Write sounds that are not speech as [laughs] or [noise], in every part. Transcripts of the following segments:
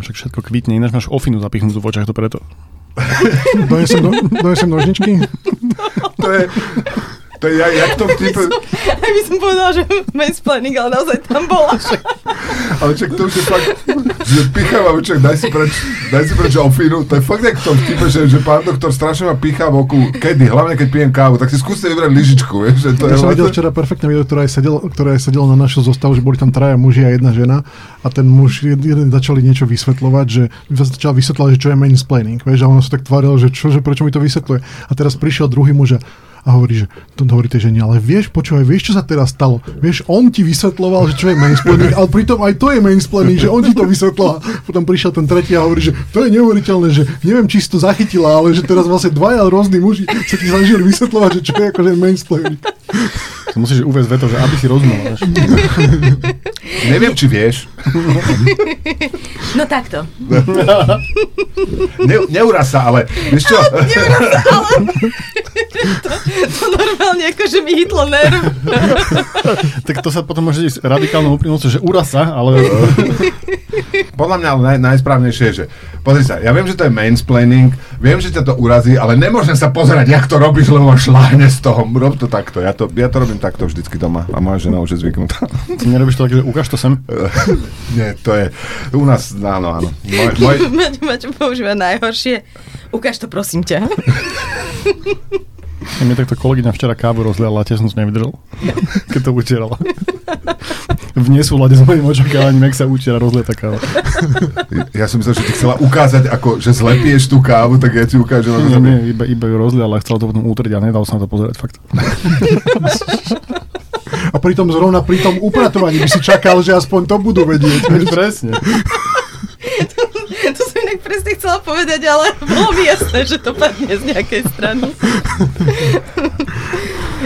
Však všetko kvitne, ináč máš ofinu zapichnutú v očiach, to preto. [laughs] Donesem, do, donesem nožničky? To je, to je jak, jak to vtip... Aj by som povedala, že mansplaining, ale naozaj tam bola. Ale čak to už je fakt, že picháva čak, daj si preč, daj si preč ofinu, to je fakt jak v tom vtipe, že, že pán doktor strašne ma pichá v oku, kedy, hlavne keď pijem kávu, tak si skúste vybrať lyžičku, vieš, že to je Ja som videl včera perfektné video, ktoré aj sedelo, ktoré aj sedelo na našu zostavu, že boli tam traja muži a jedna žena a ten muž, jed- jeden začali niečo vysvetľovať, že začal vysvetľovať, že čo je mansplaining, vieš, a ono sa tak tvárilo, že čo, že prečo mi to vysvetľuje. A teraz prišiel druhý muž a hovorí, že to hovorí tej žene, ale vieš, počúvaj, vieš, čo sa teraz stalo? Vieš, on ti vysvetloval, že čo je mansplaining, ale pritom aj to je mansplaining, že on ti to vysvetloval. Potom prišiel ten tretí a hovorí, že to je neuveriteľné, že neviem, či si to zachytila, ale že teraz vlastne dvaja rôzni muži sa ti snažili vysvetľovať, že čo je akože mansplaining. To musíš uvieť veto, že aby si rozumel. [laughs] Neviem, či vieš, No takto. ne, neuraz sa, ale vieš čo, To normálne akože mi hitlo nerv. tak to sa potom môže ísť radikálnou úprimnosťou, že úra sa, ale podľa mňa ale naj, najsprávnejšie je, že pozri sa, ja viem, že to je mansplaining, viem, že ťa to urazí, ale nemôžem sa pozerať, jak to robíš, lebo ma šláhne z toho, rob to takto, ja to, ja to robím takto vždycky doma a moja žena už je zvyknutá. ty nerobíš to tak, že ukáž to sem. [laughs] Nie, to je, u nás, áno, áno. Môj, môj, Maťo, Maťo používa najhoršie. Ukáž to prosím ťa. A mne takto kolegyňa včera kávu rozliala a tiež som to nevydržal, keď to utierala. [laughs] V nesúlade s mojim očakávaním, jak sa utiera rozlieta káva. [laughs] ja som myslel, že ti chcela ukázať, ako, že zlepieš tú kávu, tak ja ti ukážem. Nie, to nie, iba, iba ju rozliala chcela to potom utrieť a nedal sa na to pozerať, fakt. A pritom zrovna pri tom upratovaní by si čakal, že aspoň to budú vedieť. Presne. To som inak presne chcela povedať, ale bolo mi jasné, že to padne z nejakej strany.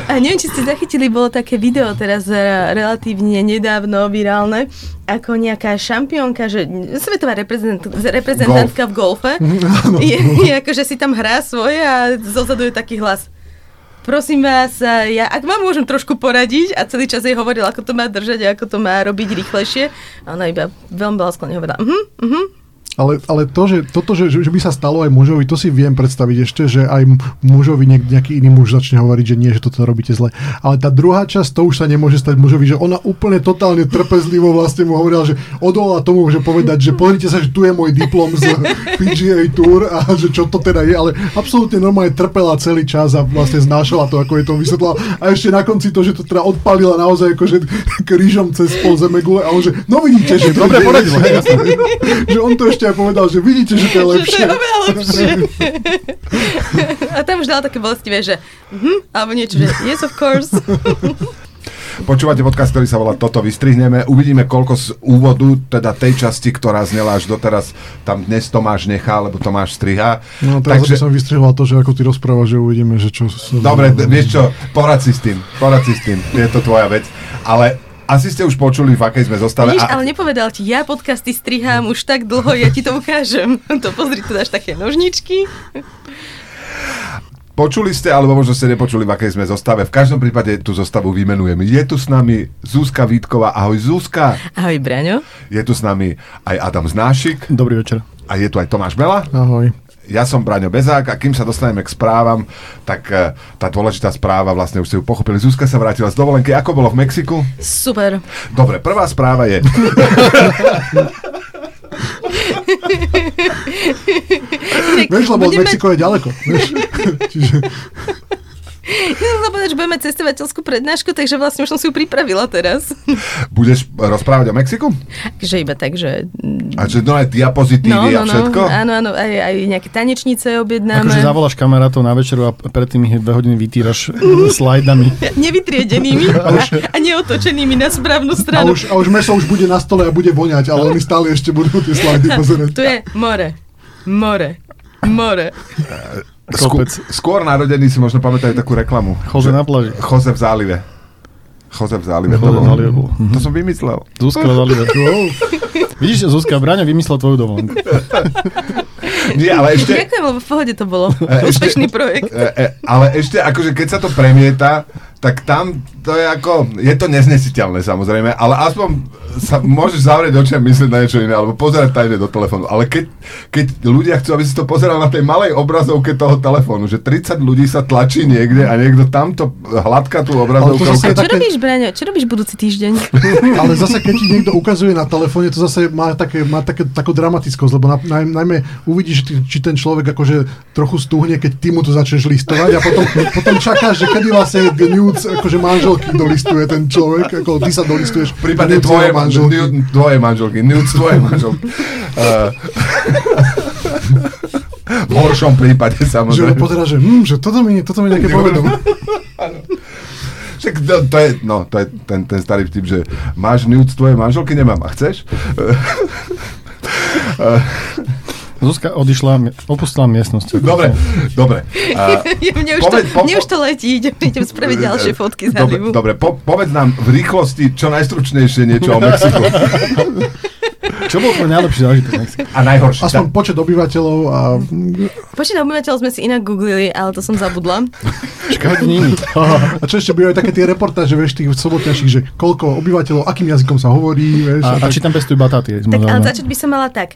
A neviem, či ste zachytili, bolo také video teraz relatívne nedávno virálne, ako nejaká šampiónka, že svetová reprezent, reprezentantka v golfe, [laughs] je, je ako, že si tam hrá svoje a zozadu je taký hlas. Prosím vás, ja, ak vám môžem trošku poradiť a celý čas jej hovoril, ako to má držať a ako to má robiť rýchlejšie. A ona iba veľmi láskavne hovorila, mhm, mhm, Ale, ale to, že, toto, že, že by sa stalo aj mužovi, to si viem predstaviť ešte, že aj mužovi niek, nejaký iný muž začne hovoriť, že nie, že toto robíte zle. Ale tá druhá časť, to už sa nemôže stať mužovi, že ona úplne totálne trpezlivo vlastne mu hovorila, že odolá tomu, že povedať, že pozrite sa, že tu je môj diplom z [laughs] PGA Tour a že čo to teda je, ale absolútne normálne trpela celý čas a vlastne znášala to, ako je to vysvetlila. A ešte na konci to, že to teda odpalila naozaj akože krížom cez pol zemegule, ale že no vidíte, že Dobre poradila, [laughs] že on to ešte aj povedal, že vidíte, že to je [laughs] že to lepšie. je oveľa lepšie. [laughs] a tam už dal také bolestivé, že mhm, alebo niečo, že yes of course. [laughs] Počúvate podcast, ktorý sa volá Toto vystrihneme. Uvidíme, koľko z úvodu, teda tej časti, ktorá znela až doteraz, tam dnes Tomáš nechá, lebo Tomáš striha. No teraz Takže... som vystrihoval to, že ako ty rozprávaš, že uvidíme, že čo... Dobre, vieš čo, porad si s tým, porad si s tým, je to tvoja vec. Ale asi ste už počuli, v akej sme zostave. Vidíš, ale nepovedal ti, ja podcasty strihám už tak dlho, ja ti to ukážem. [laughs] To pozri, tu dáš také nožničky. Počuli ste, alebo možno ste nepočuli, v akej sme zostave. V každom prípade tú zostavu vymenujem. Je tu s nami Zuzka Vítková. Ahoj Zuzka. Ahoj, Braňo. Je tu s nami aj Adam Znášik. Dobrý večer. A je tu aj Tomáš Bela. Ahoj. Ja som Braňo Bezák a kým sa dostaneme k správam, tak eh, tá dôležitá správa, vlastne už ste ju pochopili. Zuzka sa vrátila z dovolenky. Ako bolo v Mexiku? Super. Dobre, prvá správa je... [laughs] Vieš, lebo Budeme- Mexiko je ďaleko. Vieš? [laughs] Čiže, Ja som povedať, že budeme cestovateľskú prednášku, takže vlastne už som si ju pripravila teraz. Budeš rozprávať o Mexiku? že iba tak, že... A že no aj diapozitívy a všetko? Áno, áno, aj, aj nejaké tanečnice objednáme. Akože zavoláš kamarátov na večeru a predtým ich dve hodiny vytýraš [laughs] slajdami. Nevytriedenými a, a neotočenými na správnu a, stranu. už, a už meso už bude na stole a bude voňať, ale oni stále ešte budú tie slajdy [laughs] pozerať. Tu je more. More. More. Skú, Kopec. skôr narodení si možno pamätajú takú reklamu. Chose na pláži. Chose v zálive. Chose v zálive. Chose to, v bolo. zálive bol. to som vymyslel. Zuzka zalive. Vidíš, Zuzka, Braňo vymyslel tvoju dovolenku. [laughs] Nie, ale ešte... Ďakujem, lebo v pohode to bolo. E, ešte- Úspešný projekt. E, e, ale ešte akože keď sa to premieta, tak tam to je ako, je to neznesiteľné samozrejme, ale aspoň sa môžeš zavrieť oči a myslieť na niečo iné, alebo pozerať tajne do telefónu. Ale keď, keď ľudia chcú, aby si to pozeral na tej malej obrazovke toho telefónu, že 30 ľudí sa tlačí niekde a niekto tamto hladká tú obrazovku. Čo také- robíš, Braňo? Čo robíš budúci týždeň? [laughs] Ale zase, keď ti niekto ukazuje na telefóne, to zase má, také, má také, takú dramatickosť, lebo na, naj, najmä uvidíš, či, ten človek akože trochu stúhne, keď ty mu to začneš listovať a potom, potom čakáš, že kedy vlastne nudes, akože manželky dolistuje ten človek, ako ty sa dolistuješ. Prípadne tvoje manželky. Tvoje manželky. Nudes tvoje manželky. Uh, v horšom prípade Že samozrejme. pozera, že, hm, že toto mi, toto mi nejaké povedal. Však to, to, je, no, to je ten, ten starý vtip, že máš nudes tvoje manželky, nemám. A chceš? [laughs] Zuzka odišla, opustila miestnosť. dobre, dobre. A, [laughs] mne, už Povedz- to, po- mne už to letí, idem, idem spraviť ďalšie fotky dobre, zálivu. dobre po, povedz nám v rýchlosti čo najstručnejšie niečo o Mexiku. [laughs] Čo bol tvoj najlepší zážitok v Mexiku? A najhoršie. Aspoň počet obyvateľov a Počet obyvateľov sme si inak googlili, ale to som zabudla. [laughs] Iný. A čo ešte bývajú také tie reportáže, vieš, tých sobotňaších, že koľko obyvateľov, akým jazykom sa hovorí, vieš. A, a tak- či tam pestujú batáty? Tak ale začať by som mala tak.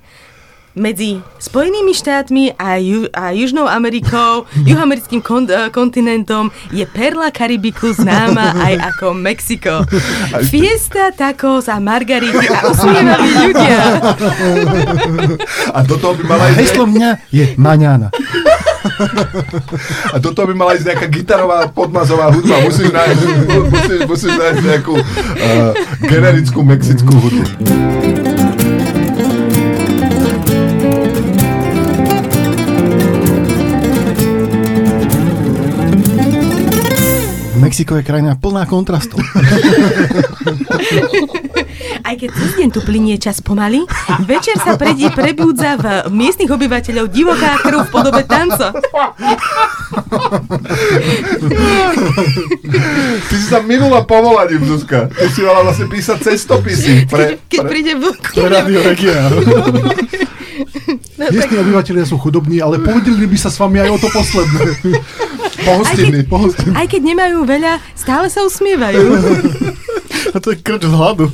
Medzi Spojenými štátmi a, ju, a Južnou Amerikou, [laughs] juhoamerickým kon, eh, kontinentom je perla Karibiku známa aj ako Mexiko. [laughs] Fiesta, tacos a margarity a usmievaví ľudia. A do toho by mala ísť, Heslo mňa je maňána. [laughs] a do toho by mala ísť nejaká gitarová podmazová hudba. Musíš nájsť, musíš, musíš nájsť nejakú uh, generickú mexickú hudbu. Mexiko je krajina plná kontrastov. [laughs] Aj keď cez deň tu plinie čas pomaly, večer sa predí prebúdza v miestnych obyvateľov divoká krv v podobe tanca. Ty si sa minula povolaním, Zuzka. Ty si mala vlastne písať cestopisy. Pre, Keď pre... príde. Pre Radio Regionál. No, tak, Miestni obyvateľia sú chudobní, ale podelili by sa s vami aj o to posledné. [laughs] Pohostinný. Pohostinný. aj keď nemajú veľa, stále sa usmievajú. [laughs] A to je krč z hladu.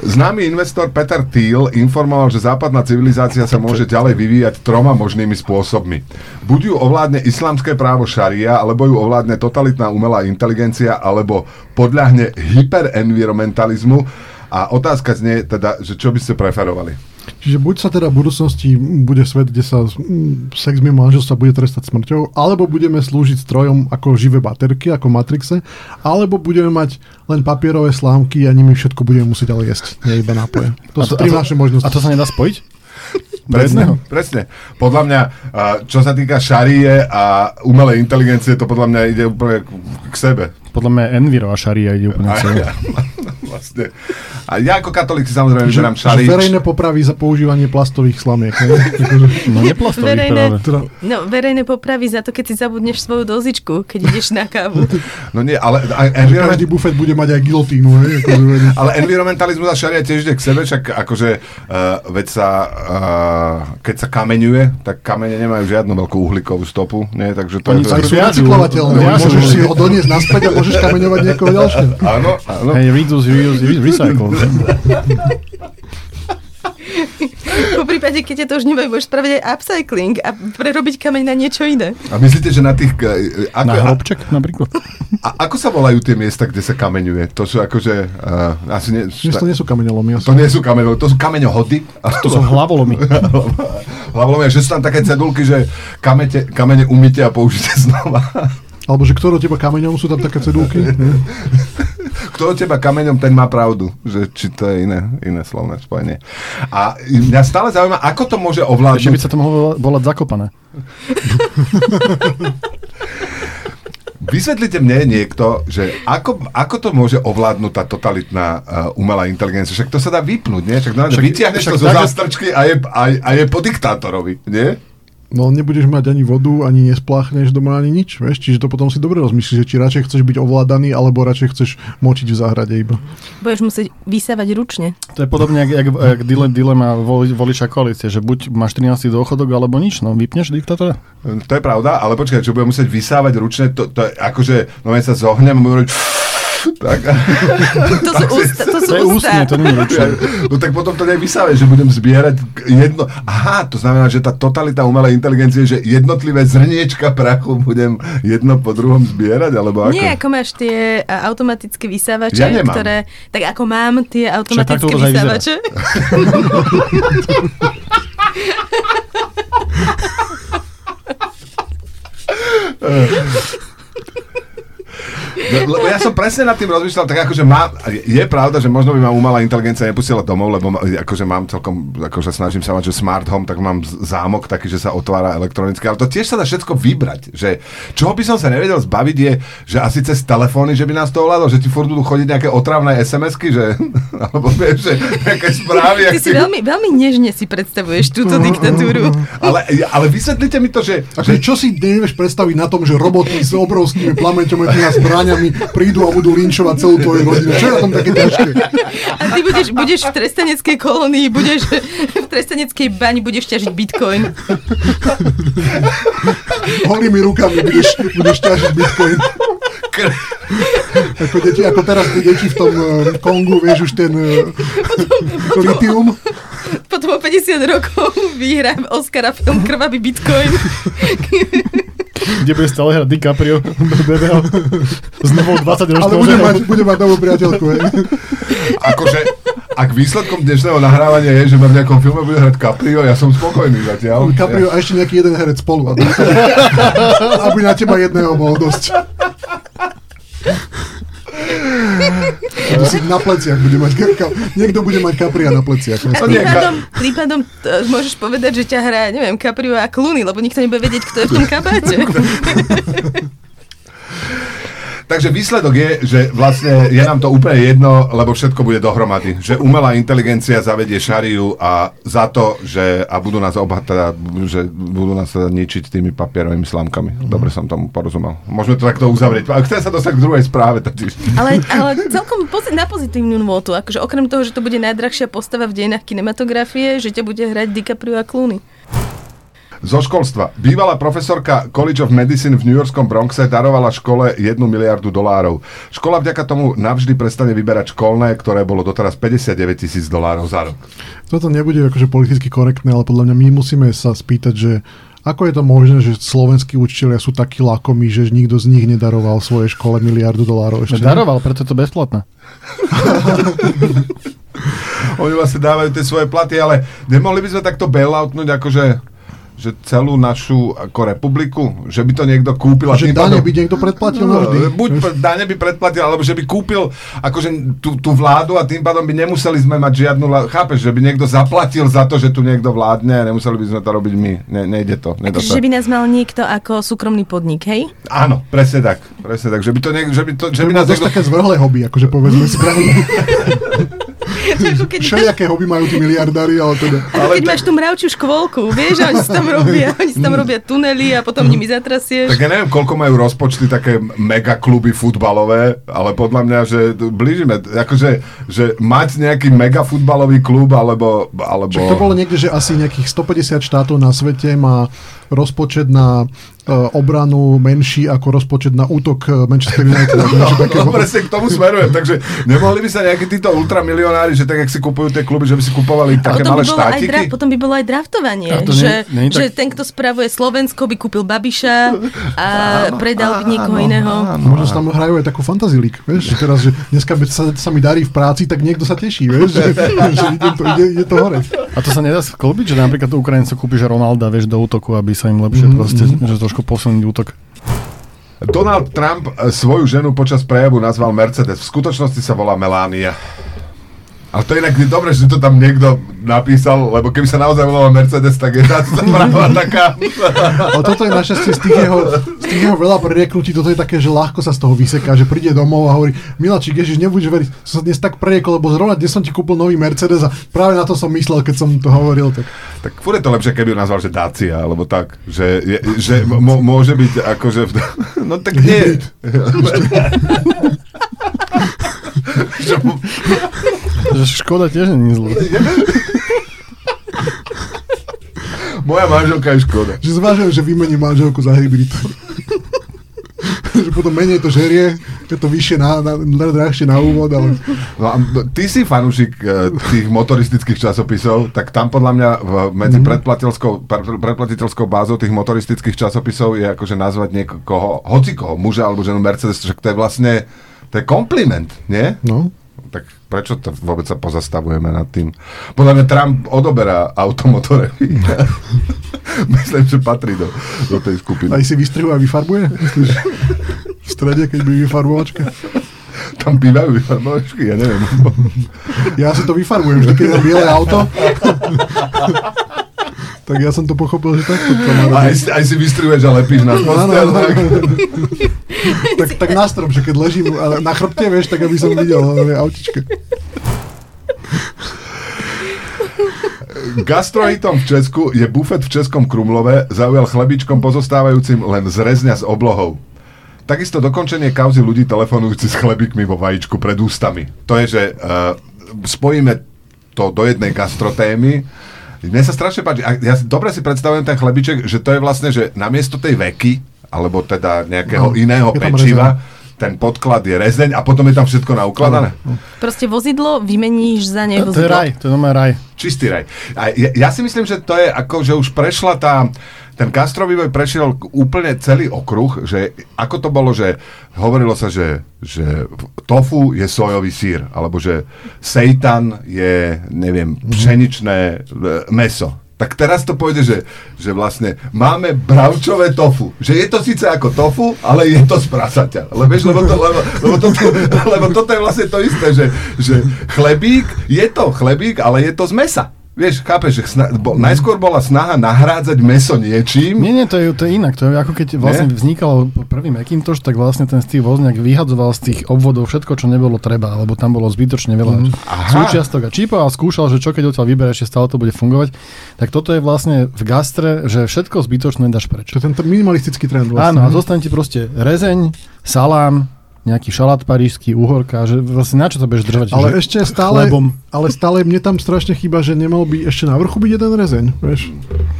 Známy investor Peter Thiel informoval, že západná civilizácia sa môže ďalej vyvíjať troma možnými spôsobmi. Buď ju ovládne islamské právo šaria, alebo ju ovládne totalitná umelá inteligencia, alebo podľahne hyperenvironmentalizmu. A otázka znie teda, že čo by ste preferovali? Čiže buď sa teda v budúcnosti bude svet, kde sa mm, sex mimo manželstva bude trestať smrťou, alebo budeme slúžiť strojom ako živé baterky, ako Matrixe, alebo budeme mať len papierové slámky a nimi všetko budeme musieť ale jesť, nie iba nápoje. To sú tri a to- naše možnosti. A to sa nedá spojiť? [laughs] Presne, presne. Podľa mňa, a, čo sa týka šarie a umelej inteligencie, to podľa mňa ide úplne k, k sebe. Podľa mňa Enviro a Šaria ide úplne [laughs] A celé. Ja, vlastne. A ja ako katolík si samozrejme že, vyberám šarí. verejné popravy za používanie plastových slamiek. Ne? [laughs] Akože, No neplastových Verejné. práve. teda, No, verejné popravy za to, keď si zabudneš svoju dozičku, keď ideš na kávu. [laughs] No nie, ale, a, každý environment, bufet bude mať aj gilotínu. Ne? Akože, [laughs] ale environmentalizmus a šaria tiež ide k sebe, však akože, uh, veď sa, uh, keď sa kameňuje, tak kamene nemajú žiadnu veľkú uhlíkovú stopu, nie? Takže to Oni je... aj sú recyklovateľné. Môžeš si ho doniesť naspäť a môžeš kameňovať niekoho ďalšieho. Áno, áno. Hej, reduce, reuse, re- recycle. Po prípade, keď ťa to už nemajú, môžeš spraviť aj upcycling a prerobiť kameň na niečo iné. A myslíte, že na tých... eh, Ako, Na a, hrobček napríklad. a, ako sa volajú tie miesta, kde sa kameňuje? To sú akože... Uh, asi nie, Dnes to nie sú kameňolomy. to nie sú kameňové, to sú kameňohody. To sú hlavolomy. [laughs] Hlavne, že sú tam také cedulky, že kamete, kamene umyte a použite znova. Alebo že kto do teba kameňom sú tam také cedulky. [laughs] Kto od teba kameňom, ten má pravdu. Že, či to je iné, iné slovné spojenie. A mňa stále zaujíma, ako to môže Ešte by ovládnuť... sa to mohlo volať zakopané. [laughs] Vysvetlite mne niekto, že ako, ako to môže ovládnuť tá totalitná uh, umelá inteligencia. Však to sa dá vypnúť, nie? Však, no, Však- vytiahneš však to zo zástrčky a je, a, a je po diktátorovi, nie? No nebudeš mať ani vodu, ani nespláchneš doma, ani nič, vieš, čiže to potom si dobre rozmyslíš, že či radšej chceš byť ovládaný, alebo radšej chceš močiť v záhrade iba. Budeš musieť vysávať ručne. To je podobne, jak, jak, jak dile, dilema voli, voliča koalície, že buď máš 13 dôchodok, alebo nič, no vypneš diktátora. To je pravda, ale počkaj, čo budem musieť vysávať ručne, to, to je akože, no ja sa zohnem a budem tak, [laughs] To sú ústa. To sú To je ústa. ústne, to nie je. No tak potom to nevysávaš, že budem zbierať jedno... Aha, to znamená, že tá totalita umelej inteligencie, že jednotlivé zrniečka prachu budem jedno po druhom zbierať, alebo ako? Nie, ako máš tie a, automatické vysávače, Ja nemám. ktoré... Tak ako mám tie automatické vyzerá. vysávače. [laughs] [laughs] No, lebo ja som presne nad tým rozmýšľal, tak akože má, je pravda, že možno by ma umelá inteligencia nepustila domov, lebo akože mám celkom, akože snažím sa mať, že smart home, tak mám zámok taký, že sa otvára elektronicky, ale to tiež sa dá všetko vybrať, že čoho by som sa nevedel zbaviť je, že asi cez telefóny, že by nás to ovládlo, že ti furt budú chodiť nejaké otravné SMS-ky, že, [laughs] alebo vieš, že nejaké správy. Ty si veľmi, veľmi nežne si predstavuješ túto diktatúru. ale, ale vysvetlite mi to, že, Takže čo si nevieš predstaviť na tom, že roboty s obrovskými plameťometmi a zbraniami prídu a budú linčovať celú tvoju rodinu? Čo je na tom také ťažké? A ty budeš, budeš v trestaneckej kolónii, budeš v trestaneckej bani, budeš ťažiť bitcoin. Holými rukami budeš, budeš ťažiť bitcoin. Ako, deti, ako teraz tie deti v tom uh, Kongu, vieš už ten uh, litium. Potom o 50 rokov vyhrá Oscara film Krvavý bitcoin. Kde bude stále hrať DiCaprio, s novou 20 Ale ročnou bude ženou. mať, bude mať novú priateľku. Hej. akože, ak výsledkom dnešného nahrávania je, že ma v nejakom filme bude hrať Caprio, ja som spokojný zatiaľ. Caprio a ešte nejaký jeden herec spolu. Aby, [laughs] aby na teba jedného bolo dosť. Na pleciach bude mať ka- niekto bude mať Capria na pleciach. A prípadom, prípadom t- môžeš povedať, že ťa hrá, neviem, Caprio a Clooney, lebo nikto nebude vedieť, kto je v tom kabáte. [laughs] Takže výsledok je, že vlastne je nám to úplne jedno, lebo všetko bude dohromady. Že umelá inteligencia zavedie šariu a za to, že a budú nás oba, teda, že budú nás teda ničiť tými papierovými slámkami. Dobre som tomu porozumel. Môžeme to takto uzavrieť. A chcem sa dostať k druhej správe totiž. Ale, ale celkom pozi- na pozitívnu nôtu, akože okrem toho, že to bude najdrahšia postava v dejinách kinematografie, že ťa bude hrať DiCaprio a Clooney. Zo školstva. Bývalá profesorka College of Medicine v New Yorkskom Bronxe darovala škole 1 miliardu dolárov. Škola vďaka tomu navždy prestane vyberať školné, ktoré bolo doteraz 59 tisíc dolárov za rok. Toto nebude akože politicky korektné, ale podľa mňa my musíme sa spýtať, že ako je to možné, že slovenskí učiteľia sú takí lakomí, že nikto z nich nedaroval svojej škole miliardu dolárov ešte? Daroval, preto to bezplatné. [laughs] Oni vlastne dávajú tie svoje platy, ale nemohli by sme takto bailoutnúť akože že celú našu ako republiku, že by to niekto kúpil a Že dane by niekto predplatil No, navždy. buď dane by predplatil, alebo že by kúpil akože tú, tú vládu a tým pádom by nemuseli sme mať žiadnu, la- chápeš, že by niekto zaplatil za to, že tu niekto vládne a nemuseli by sme to robiť my. Ne, nejde to. Nedá sa. že by nás mal niekto ako súkromný podnik, hej? Áno, presne tak. Presne tak. Že by, to niek- že by, to, že by nás niekto... také zvrhlé hobby, akože povedzme si pravdu. [laughs] Všelijaké hobby majú tí miliardári, ale teda... ako keď máš tú mravčiu škôlku, vieš, a oni si tam robia, [laughs] oni si tam robia tunely a potom nimi zatrasieš. Tak ja neviem, koľko majú rozpočty také mega kluby futbalové, ale podľa mňa, že blížime, akože, že mať nejaký mega futbalový klub, alebo... alebo... Však to bolo niekde, že asi nejakých 150 štátov na svete má rozpočet na obranu menší ako rozpočet na útok uh, Manchester United. [laughs] také. No, presne k tomu smerujem, takže nemohli by sa nejakí títo ultramilionári, že tak, jak si kupujú tie kluby, že by si kupovali také malé by, štátiky? dra- potom by bolo aj draftovanie, to že, nie- nie že tak- ten, kto spravuje Slovensko, by kúpil Babiša a predal by niekoho áno, iného. áno. Možno sa tam hrajú aj takú fantasy league, vieš, že teraz, že dneska by sa, sa mi darí v práci, tak niekto sa teší, vieš, že, [laughs] že ide, to, ide, ide to hore. A to sa nedá sklbiť, že napríklad Ukrajinci kúpiš Ronalda, vieš, do útoku, aby sa im lepšie Mhm, proste, že trošku posunúť útok. Donald Trump e, svoju ženu počas prejavu nazval Mercedes. V skutočnosti sa volá Melania. Ale to je inak dobre, že to tam niekto napísal, lebo keby sa naozaj volala Mercedes, tak je táto [laughs] správa taká. [laughs] Ale toto je našťastie z tých jeho, z tých jeho veľa prerieknutí, toto je také, že ľahko sa z toho vyseká, že príde domov a hovorí, Milačík, Ježiš, nebudeš veriť, som sa dnes tak preriekol, lebo zrovna dnes som ti kúpil nový Mercedes a práve na to som myslel, keď som to hovoril. Tak... Tak furt je to lepšie, keby ju nazval, že Dacia, alebo tak, že, je, že m- môže byť akože... [laughs] No tak nie. Že, Že škoda tiež nie je zlé. moja manželka je škoda. Že zvážujem, že vymení manželku za hybrid. že potom menej to žerie, je to vyššie na, na, na drahšie na úvod, ale... No a ty si fanúšik e, tých motoristických časopisov, tak tam podľa mňa v, medzi Mhm. mm. predplatiteľskou, pre- predplatiteľskou bázou tých motoristických časopisov je akože nazvať niekoho, hocikoho, muža alebo ženu Mercedes, však to je vlastne, to je kompliment, nie? No. Tak prečo to vôbec sa pozastavujeme nad tým? Podľa mňa Trump odoberá automotore. [laughs] Myslím, že patrí do, do tej skupiny. Aj si vystrihuje a vyfarbuje? Myslíš? V strede, keď by vyfarbovačka? Tam bývajú vyfarbovačky, ja neviem. Ja si to vyfarbujem vždy, keď mám biele auto. tak ja som to pochopil, že takto to má A aj, aj si vystrihuješ a lepíš na postel. Tak. tak, na strom, že keď ležím ale na chrbte, vieš, tak aby som videl ale autička. Gastrohitom v Česku je bufet v Českom Krumlove, zaujal chlebičkom pozostávajúcim len z rezňa s oblohou. Takisto dokončenie kauzy ľudí telefonujúci s chlebíkmi vo vajíčku pred ústami. To je, že uh, spojíme to do jednej gastrotémy. Mne sa strašne páči, a ja dobre si predstavujem ten chlebiček, že to je vlastne, že namiesto tej veky, alebo teda nejakého No, iného pečiva, ten podklad je rezeň a potom je tam všetko naukladané. Proste vozidlo vymeníš za To, nej to je raj, to je raj. Čistý raj. A ja, ja si myslím, že to je ako, že už prešla tá, ten gastrovývoj prešiel k- úplne celý okruh, že ako to bolo, že hovorilo sa, že, že tofu je sojový sír, alebo že seitan je, neviem, pšeničné e, meso. Tak teraz to pôjde, že, že vlastne máme bravčové tofu. Že je to síce ako tofu, ale je to z prasaťa. Lebo, lebo, to, lebo, lebo, to, lebo toto je vlastne to isté, že, že chlebík, je to chlebík, ale je to z mesa. Vieš, chápeš, že sna- bo, najskôr bola snaha nahrádzať meso niečím. Nie, nie, to je, to je inak. To je ako keď vlastne Nie? vznikalo prvý Macintosh, tak vlastne ten Steve Wozniak vyhadzoval z tých obvodov všetko, čo nebolo treba, lebo tam bolo zbytočne veľa mm. Súčiastok a čípov a skúšal, že čo keď odtiaľ vyberieš, ešte stále to bude fungovať. Tak toto je vlastne v gastre, že všetko zbytočné dáš preč. Čo je ten minimalistický trend Áno, vlastne. a zostane ti proste rezeň, salám, nejaký šalát parížský, uhorka, že vlastne na čo to budeš držať? Ale že ešte stále, Chlebom. ale stále mne tam strašne chýba, že nemal by ešte na vrchu byť jeden rezeň, vieš?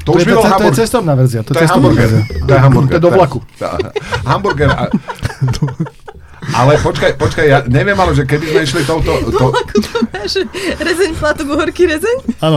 To To, už je, to, to, to je hamburger. cestovná verzia. To, To je hamburger. To je hamburger. To je do vlaku. Hamburger. Ale počkaj, počkaj, ja neviem, ale že keby sme išli touto, to, rezeň, plátok, uhorky, rezeň? Áno.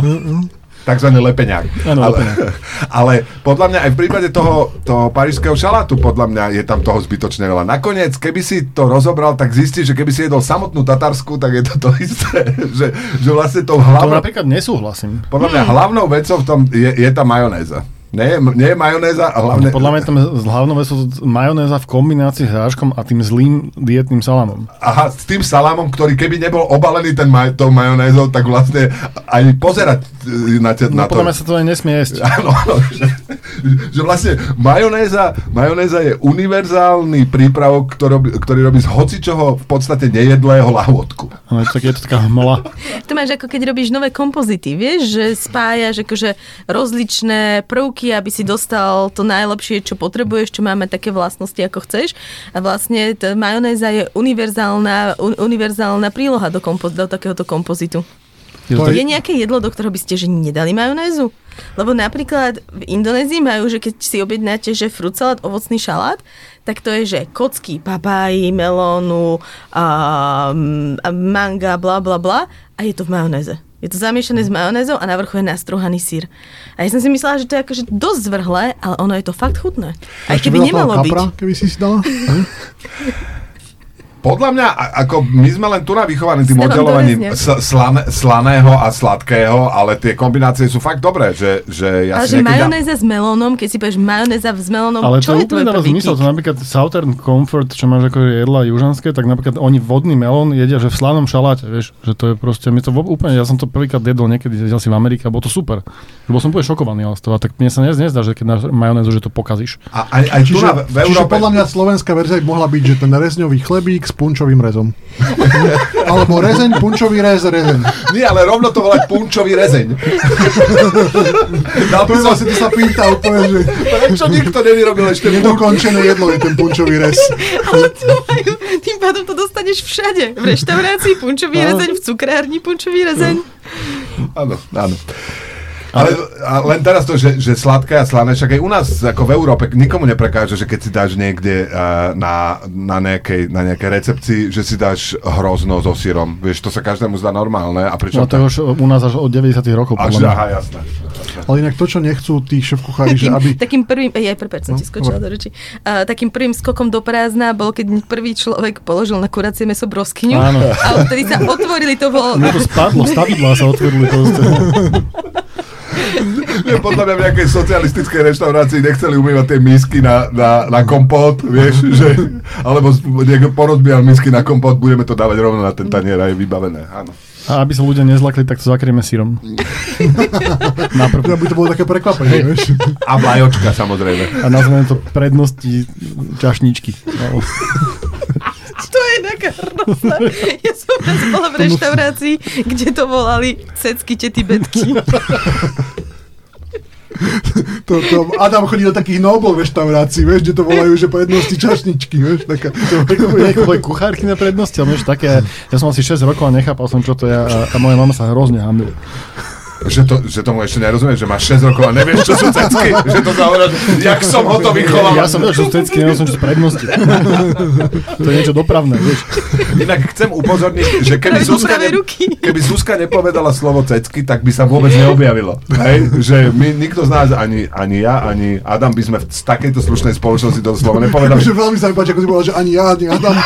Takzvaný lepeňák. Ale, [laughs] ale podľa mňa aj v prípade toho, toho parížského šalátu, podľa mňa je tam toho zbytočne veľa. Nakoniec, keby si to rozobral, tak zistíš, že keby si jedol samotnú tatarsku, tak je to to isté. [laughs] že, že vlastne tou To hlavnou, napríklad nesúhlasím. podľa mňa hlavnou vecou v tom je, je tá majonéza. Nie, nie je majonéza a hlavne... Podľa mňa tam hlavnou vecou majonéza v kombinácii s hráškom a tým zlým dietným salamom. Aha, s tým salámom, ktorý keby nebol obalený ten maj, tou majonézou, tak vlastne aj pozerať e, na, te, na No, to. podľa mňa sa to aj nesmie jesť. [laughs] Áno, áno, že, že vlastne majonéza, majonéza je univerzálny prípravok, ktorý, robí- ktorý robí z hocičoho v podstate nejedlého lahôdku. Ale tak je to taká hmla. To máš ako keď robíš nové kompozity, vieš, že spájaš akože rozličné prvky, aby si dostal to najlepšie, čo potrebuješ, čo máme také vlastnosti, ako chceš. A vlastne tá majonéza je univerzálna, un, univerzálna príloha do, kompo, do takéhoto kompozitu. Je nejaké jedlo, do ktorého by ste že nedali majonézu? Lebo napríklad v Indonézii majú, že keď si objednáte, že fruit salát, ovocný šalát, tak to je, že kocky, papáji, melónu, a, a manga, bla bla bla a je to v majonéze. Je to zamiešané s majonézou a na vrchu je nastruhaný sír. A ja som si myslela, že to je akože dosť zvrhlé, ale ono je to fakt chutné. Aj keby nemalo byť. kapra, keby si si dala? [laughs] Podľa mňa, ako my sme len tu na vychovaní tým oddelovaním dorezne. s- slané, slaného a sladkého, ale tie kombinácie sú fakt dobré, že, že ja Ale si že niekedy... dám- majonéza s melónom, keď si povieš majonéza s melónom, Ale čo to je úplne tvoj dáva prvý zmysel, to napríklad Southern Comfort, čo máš ako jedla južanské, tak napríklad oni vodný melón jedia, že v slanom šaláte, vieš, že to je proste, mi to úplne, ja som to prvýkrát jedol niekedy asi v Amerike a bolo to super. Bol som úplne šokovaný ale z toho, tak mne sa dnes nezdá, že keď dáš majonézu, že to pokazíš. A aj, aj tu Čiže, na, v čiže Európe... podľa mňa slovenská verzia mohla byť, že ten rezňový chlebík punčovým rezom. [laughs] Alebo rezeň, punčový rez, rezeň. Nie, ale rovno to volať punčový rezeň. Dal To je vlastne, to sa pýta úplne, že Prečo nikto nevyrobil ešte punč? nedokončené jedlo je ten punčový rez. Ale to majú, tým pádom to dostaneš všade. V reštaurácii punčový rezeň, v cukrárni punčový rezeň. Áno, áno. Ale a len teraz to, že, že sladké a slané, však aj u nás, ako v Európe, nikomu neprekáže, že keď si dáš niekde uh, na, na, nejakej, na nejakej recepcii, že si dáš hrozno so sírom. Vieš, to sa každému zdá normálne. A pričom No to je už u nás až od 90 rokov, Až, aha, jasné. Ale inak to, čo nechcú tí šéf-kuchári, že Takým, aby... takým prvým, ja prepáč, som ti No, skočila do reči. Uh, takým prvým skokom do prázdna bol, keď prvý človek položil na kuracie meso broskyňu. Áno. A vtedy sa otvorili, to bolo... Mne to spadlo, stavidlá sa otvorili proste. [laughs] [laughs] Podľa mňa v nejakej socialistickej reštaurácii nechceli umývať tie misky na, na, na kompót, vieš, [laughs] že, alebo niekto porozbíjal misky na kompót, budeme to dávať rovno na ten tanier a je vybavené, áno. A aby sa ľudia nezlakli, tak to zakrieme sírom. [laughs] Naprv. Aby to bolo také prekvapenie, vieš. A vlajočka samozrejme. A nazveme to prednosti čašničky. No. To je taká hrozná. Ja som raz bola v reštaurácii, kde to volali cecky tety betky. [laughs] [laughs] To, to, Adam chodí do takých Nobel reštaurácií, vieš, kde to volajú, že prednosti čašničky, vieš, taká. Ako boli kuchárky na prednosti, ale niečo také, ja som asi 6 rokov a nechápal som, čo to je a, a moja mama sa hrozne hamila. Že, to, že tomu ešte nerozumieš, že máš 6 rokov a nevieš, čo sú cecky, že to znamená, jak som ho to vychoval. Ja som vedel, čo sú tecky, nevedel som, čo sú prednosti. to je niečo dopravné, vieš. Inak chcem upozorniť, že keby Zuzka, ne, keby Zuzka nepovedala slovo cecky, tak by sa vôbec neobjavilo. Hej? Že my, nikto z nás, ani, ani ja, ani Adam by sme v z takejto slušnej spoločnosti to slovo nepovedali. Že veľmi sa mi páči, ako si povedal, že ani ja, ani Adam. No,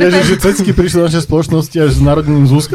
Ja, že, prepáč, že cecky prišli do našej spoločnosti až s narodením Zuzky.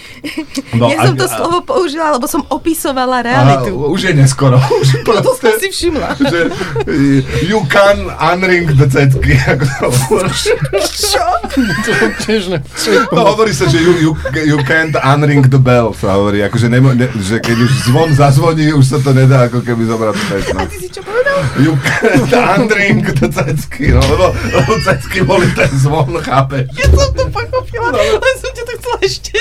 [laughs] No, ja som to slovo použila, lebo som opisovala realitu. Aha, už je neskoro. [laughs] Už To som si všimla. [laughs] že eh, you can unring the hovoríš. Čo? To tiež ne... No, hovorí sa, že you, you, you can't unring the bell, sa hovorí. Akože nemo, ne, že keď už zvon zazvoní, už sa to nedá ako keby zobrať späť. No. A ty si čo povedal? You can't unring the cecky, no, lebo, lebo cecky boli ten zvon, chápeš? Ja som to pochopila, len som ti to chcela ešte